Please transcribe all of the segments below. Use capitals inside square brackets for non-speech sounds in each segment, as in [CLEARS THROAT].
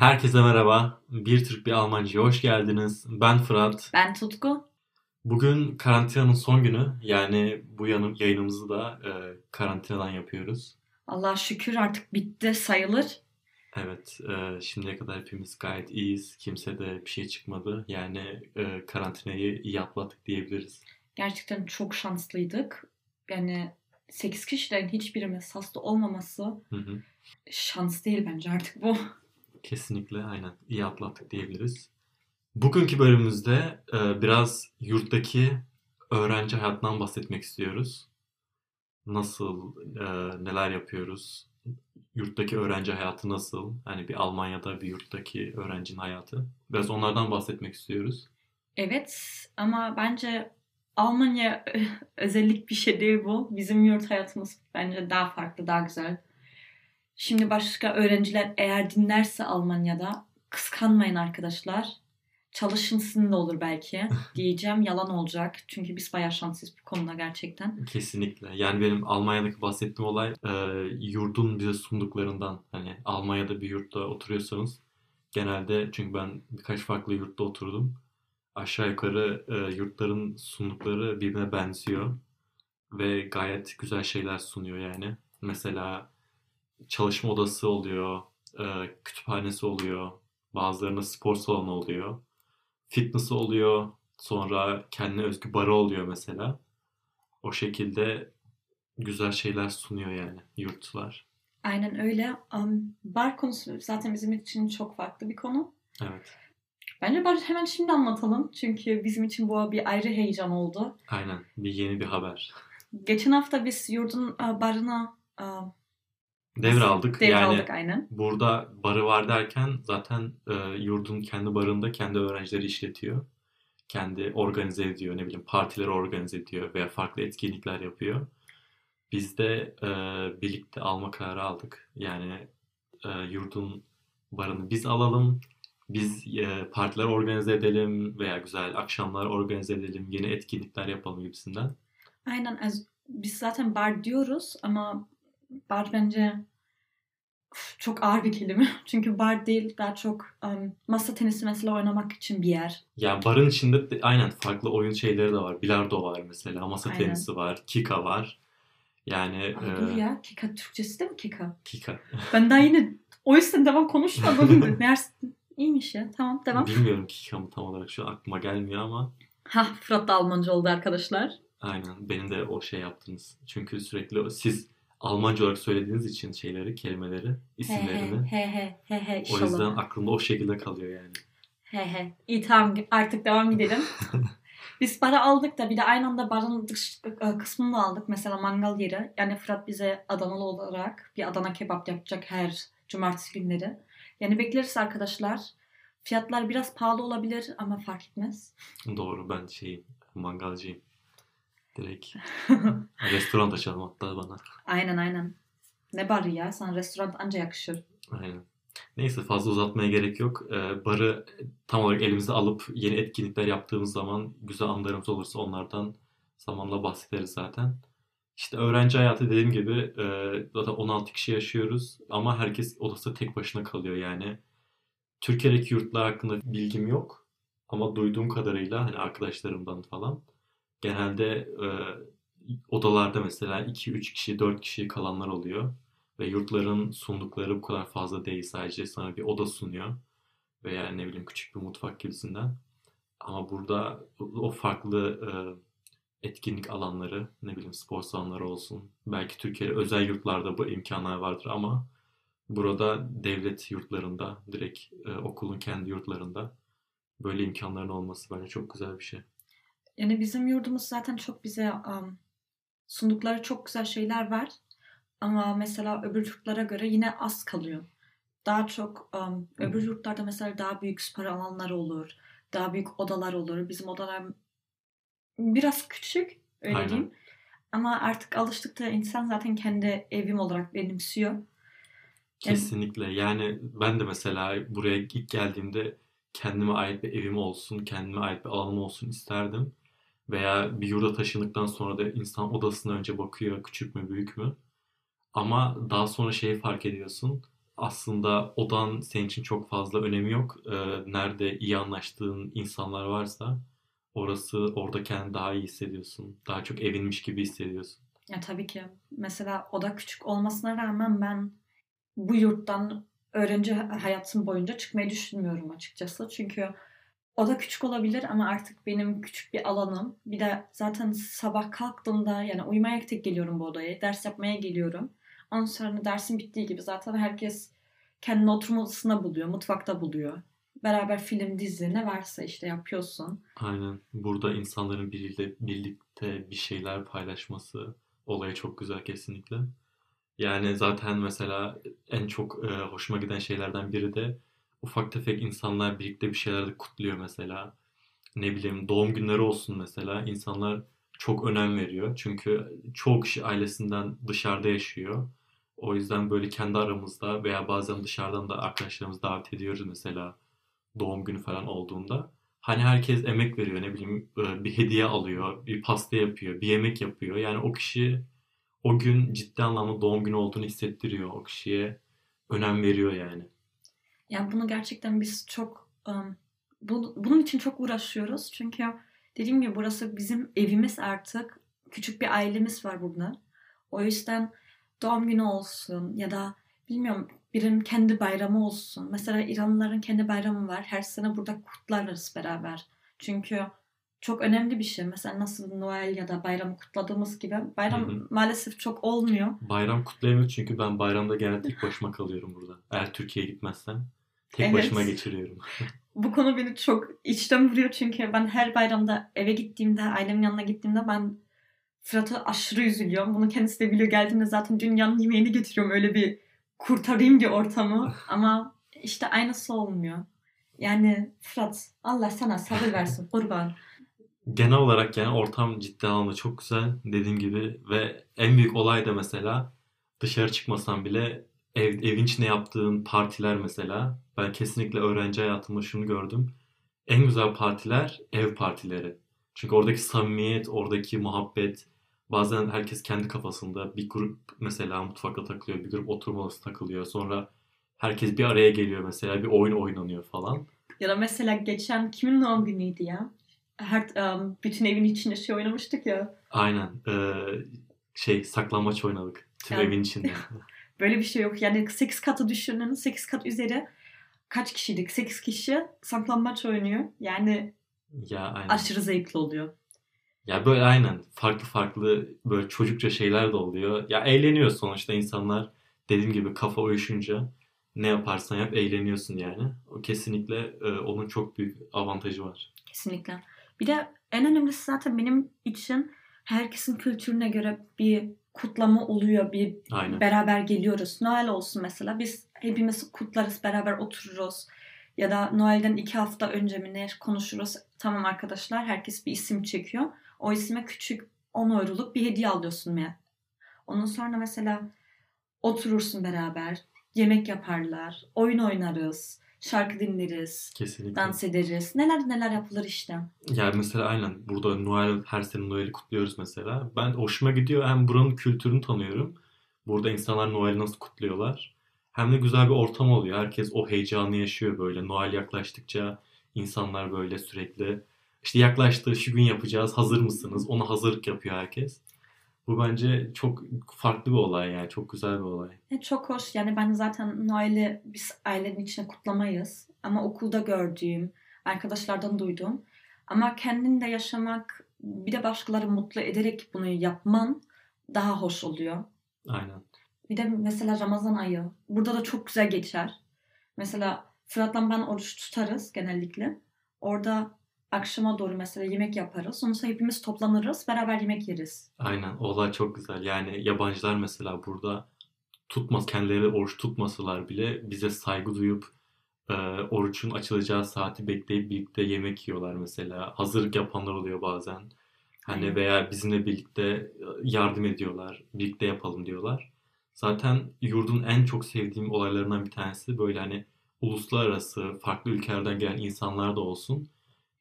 Herkese merhaba. Bir Türk bir Almancı'ya hoş geldiniz. Ben Fırat. Ben Tutku. Bugün karantinanın son günü. Yani bu yayınımızı da e, karantinadan yapıyoruz. Allah şükür artık bitti sayılır. Evet, e, şimdiye kadar hepimiz gayet iyiyiz. Kimse de bir şey çıkmadı. Yani e, karantinayı iyi atlattık diyebiliriz. Gerçekten çok şanslıydık. Yani 8 kişiden hiçbirimiz hasta olmaması Hı hı. şans değil bence artık bu. Kesinlikle aynen iyi atlattık diyebiliriz. Bugünkü bölümümüzde e, biraz yurttaki öğrenci hayatından bahsetmek istiyoruz. Nasıl, e, neler yapıyoruz? Yurttaki öğrenci hayatı nasıl? Hani bir Almanya'da bir yurttaki öğrencinin hayatı. Biraz onlardan bahsetmek istiyoruz. Evet ama bence Almanya [LAUGHS] özellik bir şey değil bu. Bizim yurt hayatımız bence daha farklı, daha güzel. Şimdi başka öğrenciler eğer dinlerse Almanya'da kıskanmayın arkadaşlar. Çalışın sizin de olur belki [LAUGHS] diyeceğim. Yalan olacak. Çünkü biz bayağı şanslıyız bu konuda gerçekten. Kesinlikle. Yani benim Almanya'daki bahsettiğim olay e, yurdun bize sunduklarından. Hani Almanya'da bir yurtta oturuyorsanız genelde çünkü ben birkaç farklı yurtta oturdum. Aşağı yukarı e, yurtların sundukları birbirine benziyor ve gayet güzel şeyler sunuyor yani. Mesela çalışma odası oluyor, e, kütüphanesi oluyor, bazılarında spor salonu oluyor, fitness oluyor, sonra kendine özgü barı oluyor mesela. O şekilde güzel şeyler sunuyor yani yurtlar. Aynen öyle. Um, bar konusu zaten bizim için çok farklı bir konu. Evet. Bence bar hemen şimdi anlatalım. Çünkü bizim için bu bir ayrı heyecan oldu. Aynen. Bir yeni bir haber. Geçen hafta biz yurdun barına uh, Devraldık. Yani devraldık aynen. burada barı var derken zaten e, yurdun kendi barında kendi öğrencileri işletiyor. Kendi organize ediyor. Ne bileyim partileri organize ediyor veya farklı etkinlikler yapıyor. Biz de e, birlikte alma kararı aldık. Yani e, yurdun barını biz alalım. Biz e, partiler organize edelim veya güzel akşamlar organize edelim. Yeni etkinlikler yapalım gibisinden. Aynen. Biz zaten bar diyoruz ama bar bence çok ağır bir kelime. [LAUGHS] Çünkü bar değil daha çok um, masa tenisi mesela oynamak için bir yer. Yani barın içinde de, aynen farklı oyun şeyleri de var. Bilardo var mesela, masa Aynen. tenisi var, kika var. Yani Aa, e, dur ya. Kika Türkçesi de mi Kika? kika. [LAUGHS] Ben daha yine o yüzden devam konuşmadım. [LAUGHS] Meğerse iyiymiş ya. Tamam devam. Bilmiyorum kika mı tam olarak şu an aklıma gelmiyor ama Ha Fırat da Almanca oldu arkadaşlar. aynen benim de o şey yaptınız. Çünkü sürekli siz Almanca olarak söylediğiniz için şeyleri, kelimeleri, He isimlerini. he he he he O inşallah. yüzden aklımda o şekilde kalıyor yani. He he. İyi tamam artık devam edelim. [LAUGHS] Biz bara aldık da bir de aynı anda barın dış e, kısmını da aldık. Mesela mangal yeri. Yani Fırat bize Adanalı olarak bir Adana kebap yapacak her cumartesi günleri. Yani bekleriz arkadaşlar. Fiyatlar biraz pahalı olabilir ama fark etmez. Doğru ben şeyim, mangalcıyım. Direkt [LAUGHS] restoran açalım hatta bana. aynen aynen. Ne barı ya? Sana restoran anca yakışır. Aynen. Neyse fazla uzatmaya gerek yok. Ee, barı tam olarak elimize alıp yeni etkinlikler yaptığımız zaman güzel anılarımız olursa onlardan zamanla bahsederiz zaten. İşte öğrenci hayatı dediğim gibi e, zaten 16 kişi yaşıyoruz ama herkes odasında tek başına kalıyor yani. Türkiye'deki yurtlar hakkında bilgim yok ama duyduğum kadarıyla hani arkadaşlarımdan falan genelde e, odalarda mesela 2-3 kişi, 4 kişi kalanlar oluyor. Ve yurtların sundukları bu kadar fazla değil. Sadece sana bir oda sunuyor. Veya ne bileyim küçük bir mutfak gibisinden. Ama burada o farklı e, etkinlik alanları, ne bileyim spor salonları olsun. Belki Türkiye'de özel yurtlarda bu imkanlar vardır ama burada devlet yurtlarında, direkt e, okulun kendi yurtlarında böyle imkanların olması bence çok güzel bir şey. Yani bizim yurdumuz zaten çok bize um, sundukları çok güzel şeyler var. Ama mesela öbür yurtlara göre yine az kalıyor. Daha çok um, öbür yurtlarda mesela daha büyük spor alanları olur. Daha büyük odalar olur. Bizim odalar biraz küçük öyle Aynen. diyeyim. Ama artık alıştıkça insan zaten kendi evim olarak benimsiyor. Yani- Kesinlikle. Yani ben de mesela buraya ilk geldiğimde kendime ait bir evim olsun, kendime ait bir alanım olsun isterdim. Veya bir yurda taşındıktan sonra da insan odasına önce bakıyor küçük mü büyük mü. Ama daha sonra şeyi fark ediyorsun. aslında odan senin için çok fazla önemi yok. Ee, nerede iyi anlaştığın insanlar varsa orası orada kendini daha iyi hissediyorsun. Daha çok evinmiş gibi hissediyorsun. Ya tabii ki. Mesela oda küçük olmasına rağmen ben bu yurttan öğrenci hayatım boyunca çıkmayı düşünmüyorum açıkçası. Çünkü oda küçük olabilir ama artık benim küçük bir alanım. Bir de zaten sabah kalktığımda yani uyumaya tek geliyorum bu odaya. Ders yapmaya geliyorum. Ondan sonra dersin bittiği gibi zaten herkes kendini oturma odasında buluyor. Mutfakta buluyor. Beraber film, dizi ne varsa işte yapıyorsun. Aynen. Burada insanların biriyle birlikte bir şeyler paylaşması olayı çok güzel kesinlikle. Yani zaten mesela en çok e, hoşuma giden şeylerden biri de ufak tefek insanlar birlikte bir şeyler de kutluyor mesela. Ne bileyim doğum günleri olsun mesela. İnsanlar çok önem veriyor. Çünkü çoğu kişi ailesinden dışarıda yaşıyor. O yüzden böyle kendi aramızda veya bazen dışarıdan da arkadaşlarımızı davet ediyoruz mesela doğum günü falan olduğunda. Hani herkes emek veriyor ne bileyim e, bir hediye alıyor, bir pasta yapıyor, bir yemek yapıyor. Yani o kişi o gün ciddi anlamda doğum günü olduğunu hissettiriyor. O kişiye önem veriyor yani. Yani bunu gerçekten biz çok um, bu, bunun için çok uğraşıyoruz. Çünkü dediğim gibi burası bizim evimiz artık. Küçük bir ailemiz var burada. O yüzden doğum günü olsun ya da bilmiyorum birinin kendi bayramı olsun. Mesela İranlıların kendi bayramı var. Her sene burada kutlarız beraber. Çünkü çok önemli bir şey. Mesela nasıl Noel ya da bayramı kutladığımız gibi bayram Hı hı. maalesef çok olmuyor. Bayram kutlayamıyoruz çünkü ben bayramda genelde tek başıma kalıyorum burada. Eğer Türkiye'ye gitmezsem tek Evet. başıma geçiriyorum. Bu konu beni çok içten vuruyor çünkü ben her bayramda eve gittiğimde, ailemin yanına gittiğimde ben Fırat'a aşırı üzülüyorum. Bunu kendisi de biliyor. Geldiğimde zaten dünyanın yemeğini getiriyorum. Öyle bir kurtarayım bir ortamı. [LAUGHS] Ama işte aynısı olmuyor. Yani Fırat Allah sana sabır versin [LAUGHS] kurban. Genel olarak yani ortam ciddi anlamda çok güzel dediğim gibi ve en büyük olay da mesela dışarı çıkmasan bile ev, evin içinde yaptığın partiler mesela ben kesinlikle öğrenci hayatımda şunu gördüm. En güzel partiler ev partileri. Çünkü oradaki samimiyet, oradaki muhabbet bazen herkes kendi kafasında bir grup mesela mutfakta takılıyor, bir grup oturma odası takılıyor. Sonra herkes bir araya geliyor mesela bir oyun oynanıyor falan. Ya da mesela geçen kimin doğum günüydü ya? Her, um, bütün evin içinde şey oynamıştık ya. Aynen. Ee, şey saklambaç oynadık. Tüm Ya. evin içinde. [LAUGHS] Böyle bir şey yok. Yani 8 katı düşünün. 8 kat üzeri kaç kişiydik? 8 kişi saklambaç oynuyor. Yani Ya aynen. aşırı zevkli oluyor. Ya böyle aynen farklı farklı böyle çocukça şeyler de oluyor. Ya eğleniyor sonuçta insanlar dediğim gibi kafa uyuşunca ne yaparsan yap eğleniyorsun yani. O kesinlikle e, onun çok büyük avantajı var. Kesinlikle. Bir de en önemlisi zaten benim için herkesin kültürüne göre bir kutlama oluyor. Bir Aynen. beraber geliyoruz. Noel olsun mesela. Biz hepimiz kutlarız. Beraber otururuz. Ya da Noel'den iki hafta önce mi ne konuşuruz. Tamam arkadaşlar herkes bir isim çekiyor. O isme küçük 10 euroluk bir hediye alıyorsun ya. Ondan sonra mesela oturursun beraber. Yemek yaparlar. Oyun oynarız. Şarkı dinleriz. Kesinlikle. Dans ederiz. Neler neler yapılır işte. Yani mesela aynen burada Noel her sene Noel'i kutluyoruz mesela. Ben hoşuma gidiyor hem buranın kültürünü tanıyorum. Burada insanlar Noel'i nasıl kutluyorlar. Hem de güzel bir ortam oluyor. Herkes o heyecanı yaşıyor böyle. Noel yaklaştıkça insanlar böyle sürekli işte yaklaştı şu gün yapacağız hazır mısınız? Ona hazırlık yapıyor herkes. Bu bence çok farklı bir olay yani. Çok güzel bir olay. E, çok hoş. Yani ben zaten Noel'i biz ailenin içine kutlamayız. Ama okulda gördüğüm, arkadaşlardan duyduğum. Ama kendin de yaşamak, bir de başkaları mutlu ederek bunu yapman daha hoş oluyor. Aynen. Bir de mesela Ramazan ayı. Burada da çok güzel geçer. Mesela Fırat'la ben oruç tutarız genellikle. Orada akşama doğru mesela yemek yaparız. Sonra hepimiz toplanırız. Beraber yemek yeriz. Aynen. O olay çok güzel. Yani yabancılar mesela burada tutmaz kendileri oruç tutmasalar bile bize saygı duyup e, orucun açılacağı saati bekleyip birlikte yemek yiyorlar mesela. Hazırlık yapanlar oluyor bazen. Hani Aynen. veya bizimle birlikte e, yardım ediyorlar. Birlikte yapalım diyorlar. Zaten yurdun en çok sevdiğim olaylarından bir tanesi böyle hani uluslararası farklı ülkelerden gelen insanlar da olsun.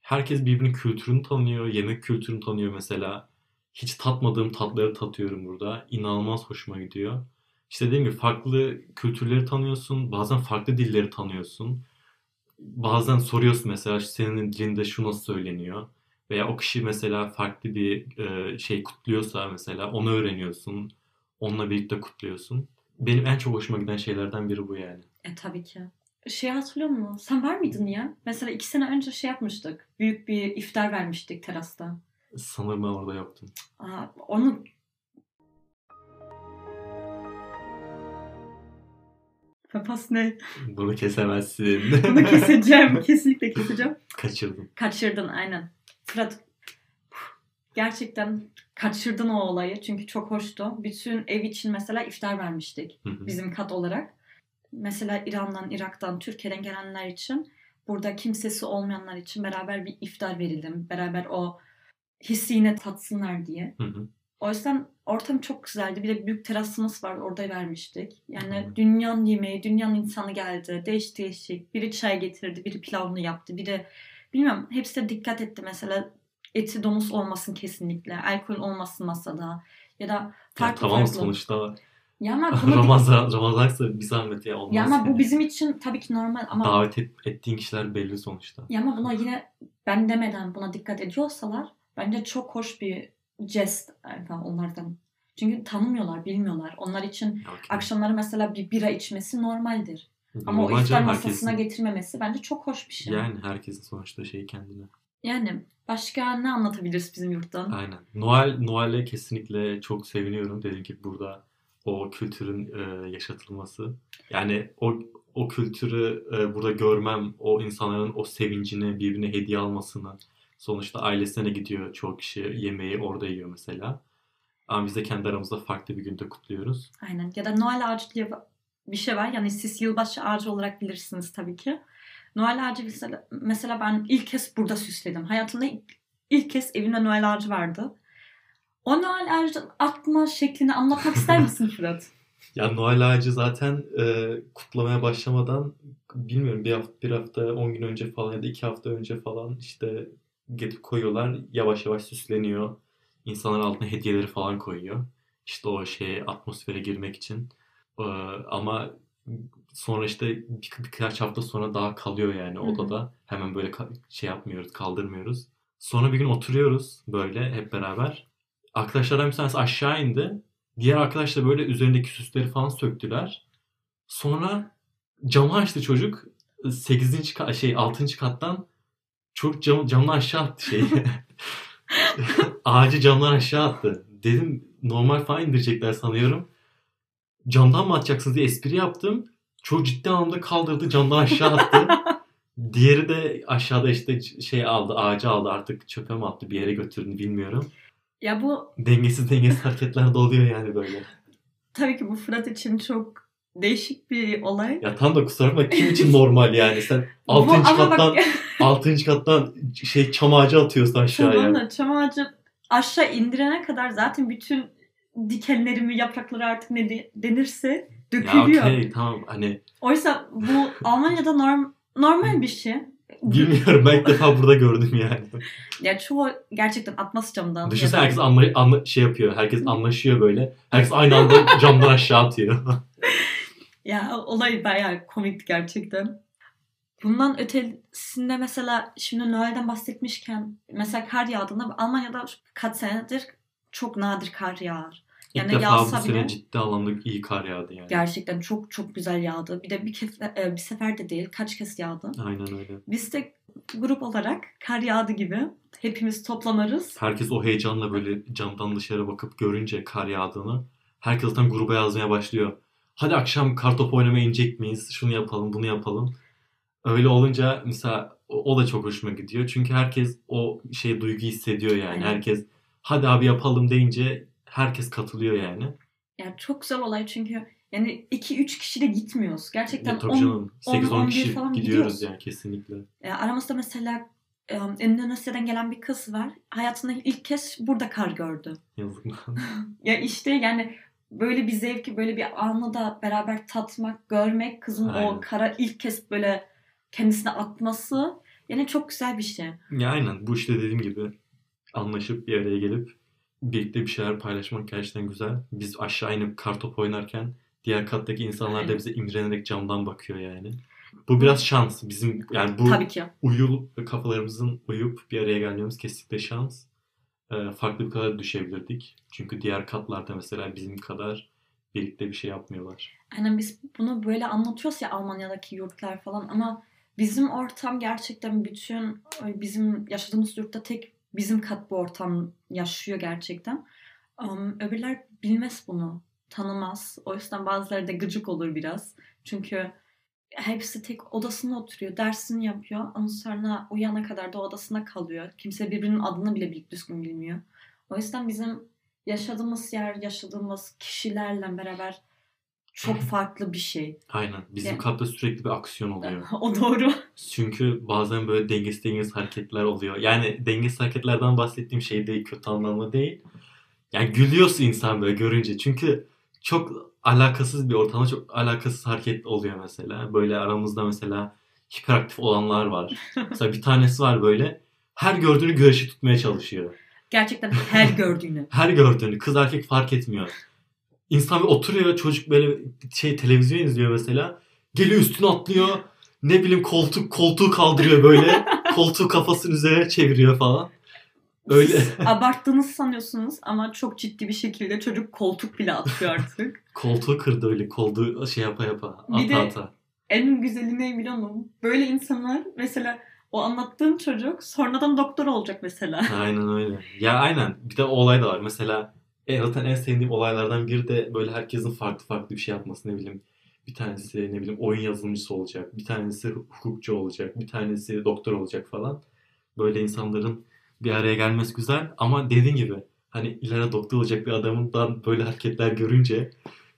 Herkes birbirinin kültürünü tanıyor, yemek kültürünü tanıyor mesela. Hiç tatmadığım tatları tatıyorum burada. İnanılmaz hoşuma gidiyor. İşte dediğim gibi farklı kültürleri tanıyorsun. Bazen farklı dilleri tanıyorsun. Bazen soruyorsun mesela senin dilinde şu nasıl söyleniyor. Veya o kişi mesela farklı bir e, şey kutluyorsa mesela onu öğreniyorsun. Onunla birlikte kutluyorsun. Benim en çok hoşuma giden şeylerden biri bu yani. E tabii ki. Şey hatırlıyor musun? Sen var mıydın ya? Mesela iki sene önce şey yapmıştık. Büyük bir iftar vermiştik terasta. Sanırım ben orada yaptım. Aa, onu Papas ne? Bunu kesemezsin. [LAUGHS] Bunu keseceğim. Kesinlikle keseceğim. Kaçırdım. Kaçırdın aynen. Fırat gerçekten kaçırdın o olayı. Çünkü çok hoştu. Bütün ev için mesela iftar vermiştik. Hı hı. Bizim kat olarak. Mesela İran'dan, Irak'tan, Türkiye'den gelenler için burada kimsesi olmayanlar için beraber bir iftar verildim. Beraber o hissi yine tatsınlar diye. Hı hı. O yüzden ortam çok güzeldi. Bir de büyük terasımız var. Orada vermiştik. Yani Hı. dünyanın yemeği, dünyanın insanı geldi. Değişik değişik. Biri çay getirdi, biri pilavını yaptı. Biri bilmiyorum hepsi de dikkat etti. Mesela eti domuz olmasın kesinlikle. Alkol olmasın masada. Ya da Ya farklı tamam farklı. sonuçta Ya ama [LAUGHS] bunu Ramazan, Ramazansa bir zahmet ya olmaz. ya ama bu yani. bizim için tabii ki normal ama Davet et- ettiğin kişiler belli sonuçta. ya ama buna yine ben demeden buna dikkat ediyorsalar bence çok hoş bir jest yani onlardan. Çünkü tanımıyorlar, bilmiyorlar. Onlar için Ya okey. akşamları mesela bir bira içmesi normaldir. Ama Normal o iftar masasına herkesin- getirmemesi bence çok hoş bir şey. Yani herkesin sonuçta şeyi kendine. Yani başka ne anlatabiliriz bizim yurttan? Aynen. Noel, Noel'e kesinlikle çok seviniyorum. Dediğim gibi burada o kültürün e, yaşatılması. Yani o o kültürü e, burada görmem, o insanların o sevincini, birbirine hediye almasını. Sonuçta ailesine gidiyor çoğu kişi yemeği orada yiyor mesela. Ama biz de kendi aramızda farklı bir günde kutluyoruz. Aynen. Ya da Noel ağacı diye bir şey var. Yani siz yılbaşı ağacı olarak bilirsiniz tabii ki. Noel ağacı mesela, mesela ben ilk kez burada süsledim. Hayatımda ilk, ilk kez evimde Noel ağacı vardı. O Noel ağacının atma şeklini anlatmak ister misin [LAUGHS] Fırat? Ya Noel ağacı zaten e, kutlamaya başlamadan bilmiyorum bir hafta, bir hafta 10 gün önce falan ya da 2 hafta önce falan işte getirip koyuyorlar. Yavaş yavaş süsleniyor. İnsanlar altına hediyeleri falan koyuyor. İşte o şeye atmosfere girmek için. E, ama sonra işte bir, birkaç hafta sonra daha kalıyor yani odada. Hemen böyle ka- şey yapmıyoruz, kaldırmıyoruz. Sonra bir gün oturuyoruz böyle hep beraber. Arkadaşlardan bir tanesi aşağı indi. Diğer arkadaş da böyle üzerindeki süsleri falan söktüler. Sonra camı açtı çocuk. 8. Kat, şey 6. kattan çocuk cam, camdan aşağı attı şeyi. [LAUGHS] Ağacı camdan aşağı attı. Dedim normal falan indirecekler sanıyorum. Camdan mı atacaksınız diye espri yaptım. Çocuk ciddi anlamda kaldırdı camdan aşağı attı. [LAUGHS] Diğeri de aşağıda işte şey aldı ağacı aldı artık çöpe mi attı bir yere götürdü bilmiyorum. Ya bu Dengesiz dengesiz hareketler de oluyor yani böyle. [LAUGHS] tabii ki bu Fırat için çok değişik bir olay. Ya tam da kusura bakma kim için normal yani sen 6. [LAUGHS] Bu- ama kattan [LAUGHS] bak 6. kattan şey çam ağacı atıyorsun aşağıya. tamam da çam ağacı aşağı indirene kadar zaten bütün dikenleri mi yaprakları artık ne de- denirse Ya dökülüyor. okey tamam hani Oysa bu Almanya'da norm, normal bir şey. Bilmiyorum ben ilk defa burada gördüm yani. Ya çoğu gerçekten atmaz camdan. Düşünsene herkes anla, anla- şey yapıyor. Herkes anlaşıyor böyle. Herkes aynı anda camdan aşağı atıyor. [LAUGHS] Ya olay bayağı komikti gerçekten. Bundan ötesinde mesela şimdi Noel'den bahsetmişken mesela kar yağdığında Almanya'da kaç senedir çok nadir kar yağar. İlk Yani defa bu sene bile- ciddi anlamda iyi kar yağdı yani. Gerçekten çok çok güzel yağdı. Bir de bir, kez, e, bir sefer de değil kaç kez yağdı. Aynen öyle. Biz de grup olarak kar yağdı gibi hepimiz toplanırız. Herkes o heyecanla böyle camdan dışarı bakıp görünce kar yağdığını herkes zaten gruba yazmaya başlıyor. Hadi akşam kartopu oynamaya inecek miyiz? Şunu yapalım, bunu yapalım. Öyle olunca mesela o, da çok hoşuma gidiyor. Çünkü herkes o şey duyguyu hissediyor yani. Aynen. Herkes hadi abi yapalım deyince herkes katılıyor yani. Yani çok güzel olay çünkü yani 2-3 kişi de gitmiyoruz. Gerçekten Ya tabii 10 canım 8-10 11 kişi falan gidiyoruz gidiyoruz. yani kesinlikle. E, aramızda mesela e, Endonezya'dan gelen bir kız var. Hayatında ilk kez burada kar gördü. [LAUGHS] Yazık. [LAUGHS] Ya işte yani böyle bir zevki, böyle bir anı da beraber tatmak, görmek, kızın Aynen. o kara ilk kez böyle kendisine atması yani çok güzel bir şey. ya aynen bu işte dediğim gibi anlaşıp bir araya gelip birlikte bir şeyler paylaşmak gerçekten güzel. Biz aşağı inip kartopu oynarken Diğer kattaki insanlar da bize imrenerek camdan bakıyor yani. Bu biraz şans. Bizim yani bu Tabii ki. uyul kafalarımızın uyup bir araya gelmemiz kesinlikle şans. Ee, farklı bir kadar düşebilirdik. Çünkü diğer katlarda mesela bizim kadar birlikte bir şey yapmıyorlar. Aynen biz bunu böyle anlatıyoruz ya Almanya'daki yurtlar falan ama bizim ortam gerçekten bütün bizim yaşadığımız yurtta tek bizim kat bu ortam yaşıyor gerçekten. Um, öbürler bilmez bunu, tanımaz. O yüzden bazıları da gıcık olur biraz. Çünkü hepsi tek odasında oturuyor, dersini yapıyor. Ondan sonra uyana kadar da odasında kalıyor. Kimse birbirinin adını bile bilip düzgün bilmiyor. O yüzden bizim yaşadığımız yer, yaşadığımız kişilerle beraber çok farklı bir şey. Aynen. Bizim Yani- katta sürekli bir aksiyon oluyor. [LAUGHS] o doğru. Çünkü bazen böyle dengesiz dengesiz hareketler oluyor. Yani dengesiz hareketlerden bahsettiğim şey değil, kötü anlamda değil. Yani gülüyorsun insan böyle görünce. Çünkü çok alakasız bir ortamda çok alakasız hareket oluyor mesela. Böyle aramızda mesela hiperaktif olanlar var. [LAUGHS] mesela bir tanesi var böyle her gördüğünü güreşi tutmaya çalışıyor. Gerçekten her gördüğünü. Her gördüğünü kız erkek fark etmiyor. İnsan bir oturuyor çocuk böyle şey televizyon izliyor mesela. Geliyor üstüne atlıyor. Ne bileyim koltuk koltuğu kaldırıyor böyle. [LAUGHS] koltuğu kafasının üzerine çeviriyor falan. Öyle Siz abarttığınızı sanıyorsunuz ama çok ciddi bir şekilde çocuk koltuk bile atıyor artık. [LAUGHS] koltuğu kırdı öyle koltuğu şey yapa yapa Bir ata de- ata. en güzeli ne biliyor musun? Böyle insanlar mesela o anlattığın çocuk sonradan doktor olacak mesela. Aynen öyle. Ya aynen. Bir de o olay da var. Mesela e, zaten en sevdiğim olaylardan biri de böyle herkesin farklı farklı bir şey yapması. Ne bileyim bir tanesi ne bileyim oyun yazılımcısı olacak. Bir tanesi hukukçu olacak. Bir tanesi doktor olacak falan. Böyle insanların bir araya gelmesi güzel. Ama dediğin gibi hani ileride doktor olacak bir adamından böyle hareketler görünce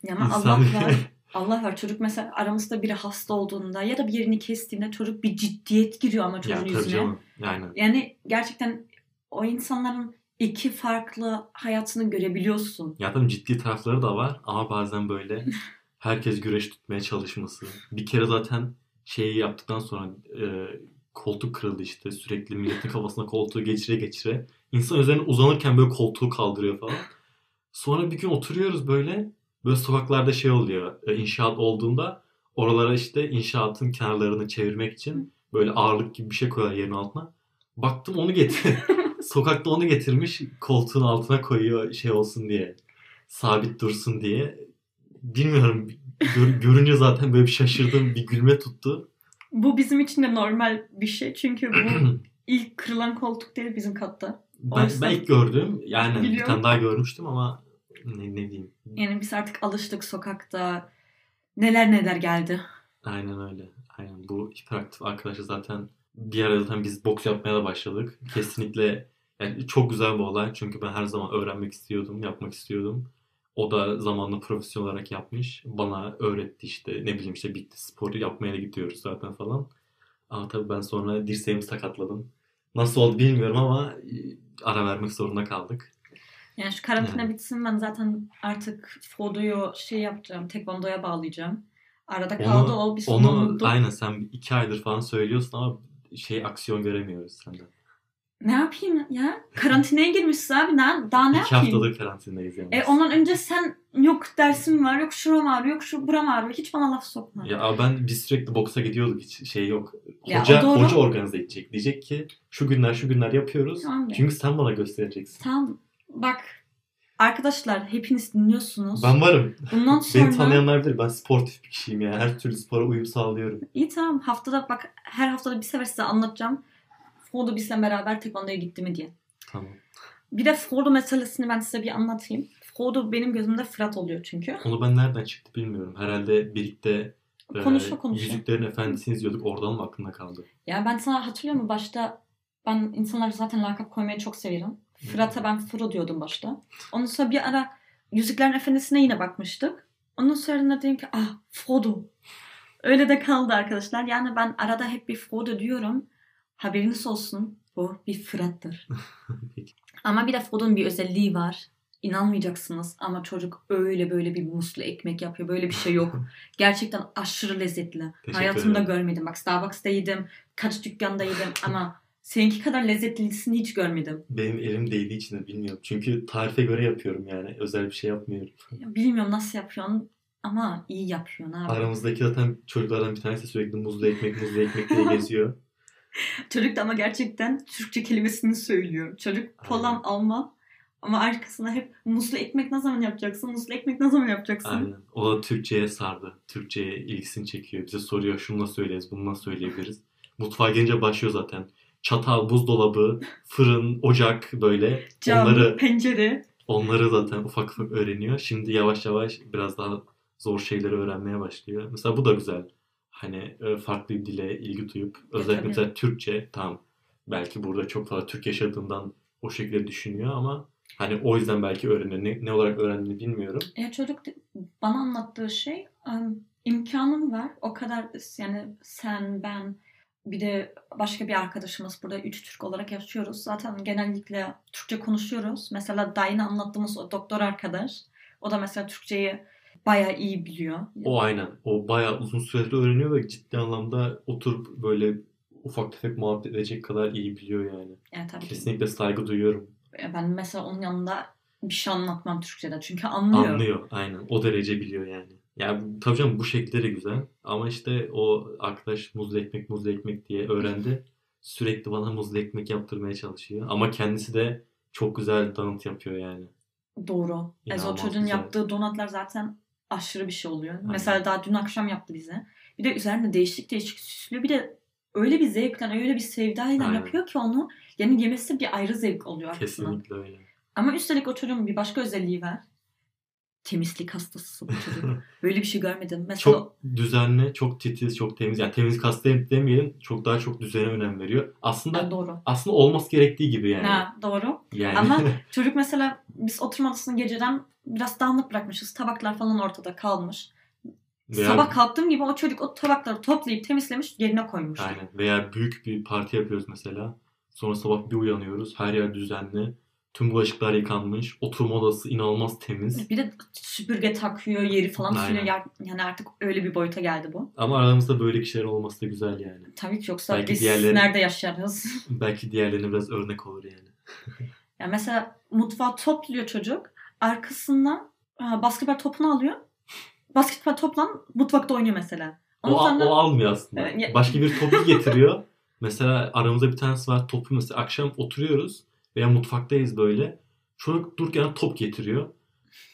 Ya ama insan... Allah var. Allah var. Çocuk mesela aramızda biri hasta olduğunda ya da bir yerini kestiğinde çocuk bir ciddiyet giriyor ama ya çocuğun tabii yüzüne. canım. Aynen. Yani gerçekten o insanların iki farklı hayatını görebiliyorsun. Ya tabii ciddi tarafları da var ama bazen böyle [LAUGHS] herkes güreş tutmaya çalışması. Bir kere zaten şeyi yaptıktan sonra e, koltuk kırıldı işte. Sürekli milletin kafasına koltuğu geçire geçire. İnsan üzerine uzanırken böyle koltuğu kaldırıyor falan. Sonra bir gün oturuyoruz böyle. Böyle sokaklarda şey oluyor. e, inşaat olduğunda oralara işte inşaatın kenarlarını çevirmek için böyle ağırlık gibi bir şey koyuyorlar yerin altına. Baktım onu getir. [LAUGHS] Sokakta onu getirmiş koltuğun altına koyuyor şey olsun diye. Sabit dursun diye. Bilmiyorum gör- görünce zaten böyle bir şaşırdım bir gülme tuttu. Bu bizim için de normal bir şey. Çünkü bu [CLEARS THROAT] ilk kırılan koltuk değil bizim katta. Ben, yüzden- ben ilk gördüm yani bir Biliyorum. tane daha görmüştüm ama ne, ne diyeyim. Yani biz artık alıştık sokakta. Neler neler geldi. Aynen öyle. Aynen bu hiperaktif arkadaşı zaten bir ara zaten biz boks yapmaya da başladık. Kesinlikle yani çok güzel bir olay. Çünkü ben her zaman öğrenmek istiyordum, yapmak istiyordum. O da zamanla profesyonel olarak yapmış. Bana öğretti işte ne bileyim işte bitti sporu yapmaya da gidiyoruz zaten falan. Ama tabii ben sonra dirseğimi sakatladım. Nasıl oldu bilmiyorum ama e, ara vermek zorunda kaldık. Yani şu karantina Yani. bitsin ben zaten artık Fodo'yu şey yapacağım. Tekvando'ya bağlayacağım. Arada Onu- kaldı o bir Onu unuttum. aynen sen iki aydır falan söylüyorsun ama şey aksiyon göremiyoruz senden. Ne yapayım ya? Karantinaya girmişsin abi. Daha, daha ne İki yapayım? haftadır karantinadayız yani. E ondan önce sen yok dersim var, yok şuram ağrıyor, yok şu buram ağrıyor. Hiç bana laf sokma. Ya ben biz sürekli boksa gidiyorduk hiç şey yok. Ya Hoca doğru. hoca organize edecek. Diyecek ki şu günler şu günler yapıyoruz. Tamam be. Çünkü sen bana göstereceksin. Tamam. Bak arkadaşlar hepiniz dinliyorsunuz. Ben varım. Bundan [LAUGHS] sonra Beni tanıyanlar bilir. Ben sportif bir kişiyim ya. Her türlü spora uyum sağlıyorum. iyi tamam haftada bak her haftada bir sefer size anlatacağım. Frodo bizle beraber tekvandoya gitti mi diye. Tamam. Bir de Frodo meselesini ben size bir anlatayım. Frodo benim gözümde Fırat oluyor çünkü. Onu ben nereden çıktı bilmiyorum. Herhalde birlikte e, Konuşa konuşa. Yüzüklerin Efendisi'ni izliyorduk. Oradan mı aklında kaldı? Ya ben sana hatırlıyor musun başta ben insanlara zaten lakap koymayı çok severim. Fırat'a ben Frodo diyordum başta. Ondan sonra bir ara Yüzüklerin Efendisi'ne yine bakmıştık. Ondan sonra dedim ki ah Frodo. Öyle de kaldı arkadaşlar. Yani ben arada hep bir Frodo diyorum. Haberiniz olsun. Bu bir Fırat'tır. [LAUGHS] Peki. Ama bir de Frodo'nun bir özelliği var. İnanmayacaksınız ama çocuk öyle böyle bir muslu ekmek yapıyor. Böyle bir şey yok. [LAUGHS] Gerçekten aşırı lezzetli. Teşekkür Hayatımda ederim. görmedim. Bak Starbucks'ta yedim. Kaç dükkanda yedim ama seninki kadar lezzetlisini hiç görmedim. Benim elim değdiği için de bilmiyorum. Çünkü tarife göre yapıyorum yani. Özel bir şey yapmıyorum. Ya Bilmiyorum nasıl yapıyorsun. Ama iyi yapıyor ne yapayım. Aramızdaki zaten çocuklardan bir tanesi sürekli muzlu ekmek, muzlu ekmek diye [LAUGHS] geziyor. Çocuk da ama gerçekten Türkçe kelimesini söylüyor. Çocuk Polan Aynen. Alman ama arkasında hep muzlu ekmek ne zaman yapacaksın? Muzlu ekmek ne zaman yapacaksın? Aynen. O da Türkçe'ye sardı. Türkçe'ye ilgisini çekiyor. Bize soruyor şunu nasıl söyleriz, bunu nasıl söyleyebiliriz. [LAUGHS] Mutfağa gelince başlıyor zaten. Çatal, buzdolabı, fırın, ocak böyle. Cam, Onları pencere. onları zaten ufak ufak öğreniyor. Şimdi yavaş yavaş biraz daha zor şeyleri öğrenmeye başlıyor. Mesela bu da güzel. Hani e, farklı bir dile ilgi duyup özellikle tabii. mesela Türkçe tam belki burada çok fazla Türk yaşadığından o şekilde düşünüyor ama hani o yüzden belki öğreniyor. Ne, ne olarak öğrendiğini bilmiyorum. Ya çocuk bana anlattığı şey imkanım var. O kadar yani sen, ben bir de başka bir arkadaşımız burada üç Türk olarak yaşıyoruz. Zaten genellikle Türkçe konuşuyoruz. Mesela daha yeni anlattığımız o doktor arkadaş. O da mesela Türkçeyi bayağı iyi biliyor. O aynen. O bayağı uzun süredir öğreniyor ve ciddi anlamda oturup böyle ufak tefek muhabbet edecek kadar iyi biliyor yani. Yani tabii Kesinlikle saygı duyuyorum. ben mesela onun yanında bir şey anlatmam Türkçe'de. Çünkü anlıyor. Anlıyor aynen. O derece biliyor yani. Yani tabii canım bu şekilde de güzel. Ama işte o arkadaş muzlu ekmek muzlu ekmek diye öğrendi. Sürekli bana muzlu ekmek yaptırmaya çalışıyor. Ama kendisi de çok güzel donut yapıyor yani. Doğru. Ez o İnanılmaz çocuğun güzel. yaptığı donatlar zaten aşırı bir şey oluyor. Aynen. Mesela daha dün akşam yaptı bize. Bir de üzerine değişik değişik süslüyor. Bir de öyle bir zevkle, öyle bir sevdayla Aynen. yapıyor ki onu. Yani yemesi bir ayrı zevk oluyor arkasından. Kesinlikle öyle. Ama üstelik o çocuğun bir başka özelliği var. Temizlik hastası bu çocuk. [LAUGHS] Böyle bir şey görmedim. Mesela Çok düzenli, çok titiz, çok temiz. Yani temiz kastayım demeyelim. Çok daha çok düzene önem veriyor. Aslında Ha, doğru. aslında olması gerektiği gibi yani. Ha, doğru. Yani Ama [LAUGHS] çocuk mesela biz oturma odasını geceden biraz dağınık bırakmışız. Tabaklar falan ortada kalmış. veya, Sabah kalktığım gibi o çocuk o tabakları toplayıp temizlemiş yerine koymuş. aynen. Veya büyük bir parti yapıyoruz mesela. Sonra sabah bir uyanıyoruz. Her yer düzenli. Tüm bulaşıklar yıkanmış. Oturma odası inanılmaz temiz. Bir de süpürge takıyor, yeri falan Aynen. Ya- Yani artık öyle bir boyuta geldi bu. Ama aramızda böyle kişiler olması da güzel yani. Tabii ki yoksa Belki biz diğerleri- nerede yaşarız? [LAUGHS] Belki diğerlerine biraz örnek olur yani. [LAUGHS] ya mesela mutfağı topluyor çocuk. Arkasından e, basketbol topunu alıyor. Basketbol toplan mutfakta oynuyor mesela. O, sonra o almıyor aslında. Ya- Başka bir topu [LAUGHS] getiriyor. mesela aramızda bir tanesi var topu mesela akşam oturuyoruz veya mutfaktayız böyle. Çocuk dururken top getiriyor.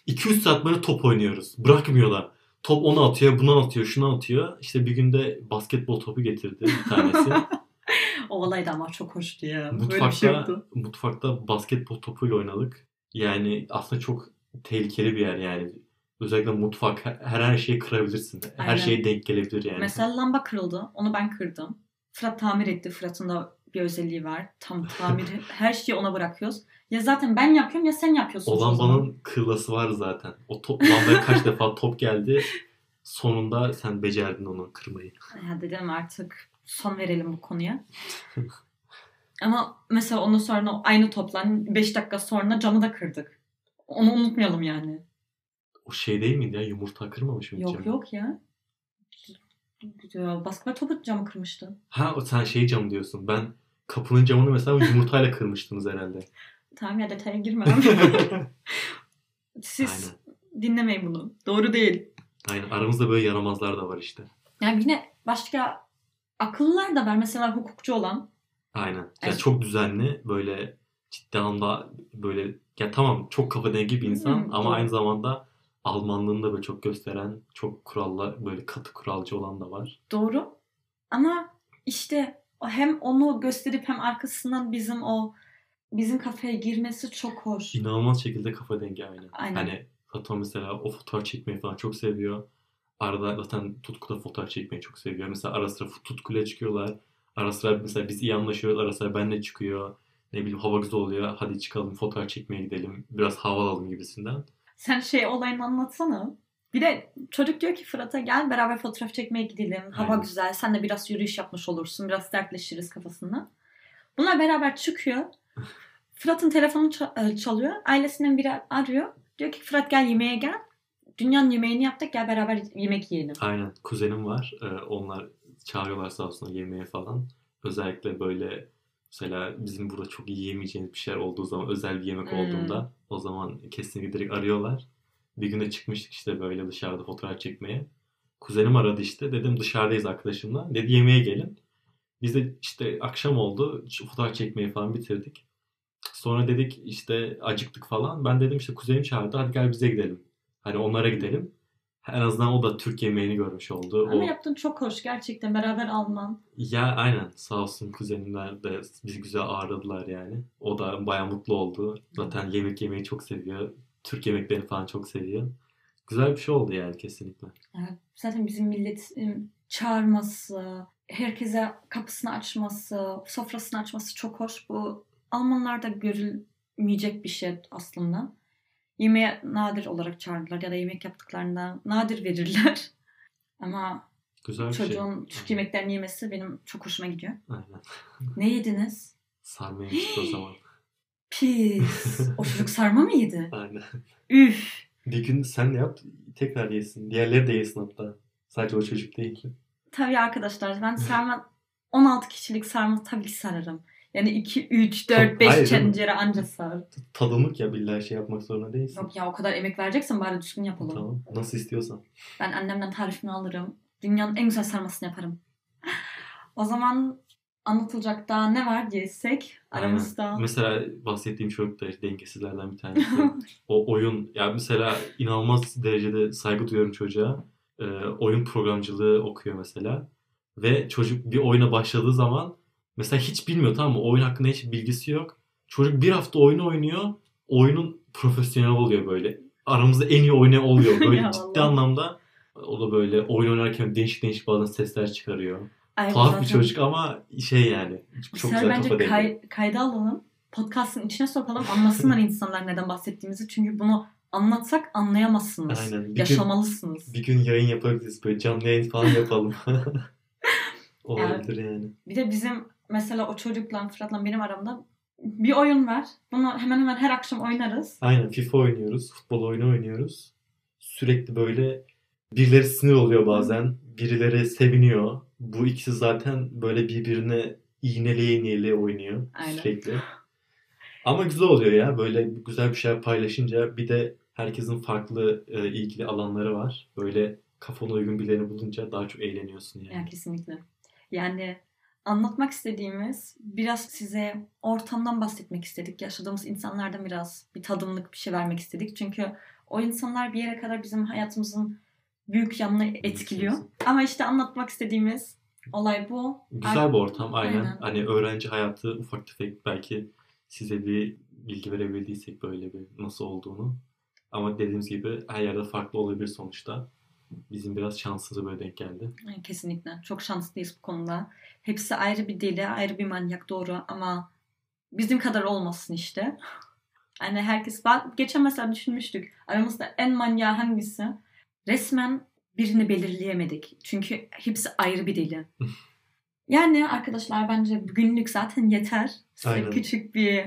2-3 saat böyle top oynuyoruz. Bırakmıyorlar. Top onu atıyor, bunu atıyor, şunu atıyor. İşte bir günde basketbol topu getirdi bir tanesi. [LAUGHS] o olay da ama çok hoştu ya. Böyle bir şey mutfakta, mutfakta basketbol topuyla oynadık. Yani aslında çok tehlikeli bir yer yani. Özellikle mutfak her her şeyi kırabilirsin. Her Aynen. şeye denk gelebilir yani. Mesela lamba kırıldı. Onu ben kırdım. Fırat tamir etti. Fırat'ın da bir özelliği var. Tam tamiri. [LAUGHS] her şeyi ona bırakıyoruz. Ya zaten ben yapıyorum ya sen yapıyorsun. O lambanın kırlası var zaten. O top, lambaya kaç [LAUGHS] defa top geldi. Sonunda sen becerdin onu kırmayı. Ya dedim artık son verelim bu konuya. [LAUGHS] Ama mesela ondan sonra aynı toplan 5 dakika sonra camı da kırdık. Onu unutmayalım yani. O şey değil miydi ya? Yumurta kırmamış mı? Yok camı? yok ya. Ya, Basketbol topu camı kırmıştı. Ha o sen şey cam diyorsun. Ben kapının camını mesela yumurtayla kırmıştınız herhalde. [LAUGHS] Tamam ya detaya girmem. [LAUGHS] Siz dinlemeyin bunu. Doğru değil. Aynen. Aramızda böyle yaramazlar da var işte. Yani yine başka akıllılar da var. Mesela hukukçu olan. Aynen. Ya Evet. çok düzenli böyle ciddi anlamda böyle ya tamam çok kafa dengi bir insan Hı, ama doğru. aynı zamanda Almanlığını da böyle çok gösteren, çok kuralla böyle katı kuralcı olan da var. Doğru. Ama işte hem onu gösterip hem arkasından bizim o bizim kafeye girmesi çok hoş. İnanılmaz şekilde kafa dengi aynı. Aynen. Hani Faton mesela o fotoğraf çekmeyi falan çok seviyor. Arada zaten Tutku da fotoğraf çekmeyi çok seviyor. Mesela ara sıra Tutku'yla çıkıyorlar. Ara sıra mesela biz iyi anlaşıyoruz. Ara sıra benle çıkıyor. Ne bileyim hava güzel oluyor. Hadi çıkalım fotoğraf çekmeye gidelim. Biraz hava alalım gibisinden. Sen şey olayını anlatsana. Bir de çocuk diyor ki Fırat'a gel beraber fotoğraf çekmeye gidelim. Hava Aynen. güzel. Sen de biraz yürüyüş yapmış olursun. Biraz dertleşiriz kafasında. Bunlar beraber çıkıyor. Fırat'ın telefonu e, çalıyor. Ailesinden biri arıyor. Diyor ki Fırat gel yemeğe gel. Dünyanın yemeğini yaptık gel beraber yemek yiyelim. Aynen. Kuzenim var. Ee, onlar çağırıyorlar sağ olsun yemeğe falan. Özellikle böyle mesela bizim burada çok yiyemeyeceğimiz bir şeyler olduğu zaman özel bir yemek Hmm. olduğunda o zaman kesinlikle direkt arıyorlar. Bir güne çıkmıştık işte böyle dışarıda fotoğraf çekmeye. Kuzenim aradı işte. Dedim dışarıdayız arkadaşımla. Dedi yemeğe gelin. Biz de işte akşam oldu. Fotoğraf çekmeyi falan bitirdik. Sonra dedik işte acıktık falan. Ben dedim işte kuzenim çağırdı. Hadi gel bize gidelim. Hani onlara gidelim. En azından o da Türk yemeğini görmüş oldu. Ama O, yaptığın çok hoş gerçekten beraber alman. ya aynen sağ olsun kuzenimler de bizi güzel ağırladılar yani. O da baya mutlu oldu. Zaten yemek yemeyi çok seviyor. Türk yemeklerini falan çok seviyor. Güzel bir şey oldu yani kesinlikle. Evet, zaten bizim milletin çağırması, herkese kapısını açması, sofrasını açması çok hoş. Bu Almanlarda görülmeyecek bir şey aslında. Yemeğe nadir olarak çağırırlar ya da yemek yaptıklarında nadir verirler. [LAUGHS] Ama Güzel şey. çocuğun Türk yemeklerini yemesi benim çok hoşuma gidiyor. Aynen. Ne yediniz? Sarma yemiştik o zaman. [GASPS] [LAUGHS] Pis. O [LAUGHS] çocuk sarma mı yedi? Aynen. Üf. Bir gün sen de yap tekrar yesin. Diğerleri de yesin hatta. Sadece o çocuk değil. Tabii arkadaşlar ben sarma 16 kişilik sarma tabii ki sararım. Yani 2, 3, 4, Hayır, 5 canım. tencere anca sar. Tadımlık ya billahi şey yapmak zorunda değilsin. Yok ya o kadar emek vereceksin bari düzgün yapalım. Tamam. Nasıl istiyorsan. Ben annemden tarifini alırım. Dünyanın en güzel sarmasını yaparım. [LAUGHS] O zaman anlatılacak daha ne var diyesek aramızda. Mesela bahsettiğim çocuk da dengesizlerden bir tanesi. [LAUGHS] o oyun ya mesela inanılmaz derecede saygı duyuyorum çocuğa. Ee, oyun programcılığı okuyor mesela. Ve çocuk bir oyuna başladığı zaman mesela hiç bilmiyor tamam mı? Oyun hakkında hiç bilgisi yok. Çocuk bir hafta oyunu oynuyor. Oyunun profesyonel oluyor böyle. Aramızda en iyi oynayan oluyor. [LAUGHS] Böyle ciddi Allah. anlamda o da böyle oyun oynarken değişik değişik bazen sesler çıkarıyor. Ay, Tuhaf bir zaten- çocuk ama şey yani. Bir Çok güzel bence kafa kay- kayda alalım. Podcast'ın içine sokalım. Anlasınlar [LAUGHS] insanlar neden bahsettiğimizi. Çünkü bunu anlatsak anlayamazsınız. Aynen. Bir gün, Yaşamalısınız. bir gün yayın yapabiliriz. Böyle canlı yayın falan yapalım. Yani- [LAUGHS] [LAUGHS] Olabilir yani. Bir de bizim mesela o çocukla Fırat'la benim aramda bir oyun var. Bunu hemen hemen her akşam oynarız. Aynen FIFA oynuyoruz. Futbol oyunu oynuyoruz. Sürekli böyle birileri sinir oluyor bazen. Birileri seviniyor. Bu ikisi zaten böyle birbirine iğneleye iğneleye oynuyor Aynen. sürekli. Ama güzel oluyor ya. Böyle güzel bir şeyler paylaşınca bir de herkesin farklı e, ilgili alanları var. Böyle kafana uygun birilerini bulunca daha çok eğleniyorsun yani. Ya kesinlikle. Yani anlatmak istediğimiz biraz size ortamdan bahsetmek istedik. Yaşadığımız insanlardan biraz bir tadımlık bir şey vermek istedik. Çünkü o insanlar bir yere kadar bizim hayatımızın büyük yanını etkiliyor. Ama işte anlatmak istediğimiz olay bu. Güzel bir ortam aynen. Aynen. Hani öğrenci hayatı ufak tefek belki size bir bilgi verebildiysek böyle bir nasıl olduğunu. Ama dediğimiz gibi her yerde farklı olabilir sonuçta. Bizim biraz şansımıza böyle denk geldi. Kesinlikle. Çok şanslıyız bu konuda. Hepsi ayrı bir deli, ayrı bir manyak doğru ama bizim kadar olmasın işte. [LAUGHS] Yani herkes bak geçen mesela düşünmüştük. Aramızda en manyağı hangisi? Resmen birini belirleyemedik. Çünkü hepsi ayrı bir deli. [LAUGHS] Yani arkadaşlar bence bugünlük zaten yeter. Size Aynen. küçük bir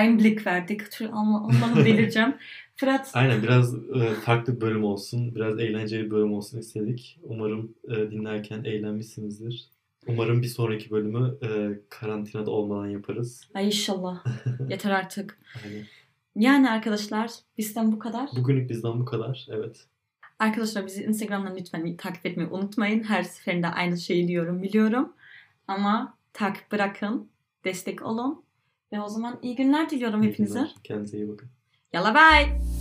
Einblick verdik. Almanı delireceğim. [LAUGHS] Fırat Aynen biraz e, farklı bir bölüm olsun. Biraz eğlenceli bir bölüm olsun istedik. Umarım e, dinlerken eğlenmişsinizdir. Umarım bir sonraki bölümü e, karantinada olmadan yaparız. ay inşallah [LAUGHS] yeter artık. Aynen. Yani arkadaşlar bizden bu kadar. Bugünlük bizden bu kadar. Evet. Arkadaşlar bizi Instagram'dan lütfen takip etmeyi unutmayın. Her seferinde aynı şeyi diyorum biliyorum. Ama takip bırakın. Destek olun. Ve o zaman iyi günler diliyorum İyi hepinize. günler. Kendinize iyi bakın. Yalla bye.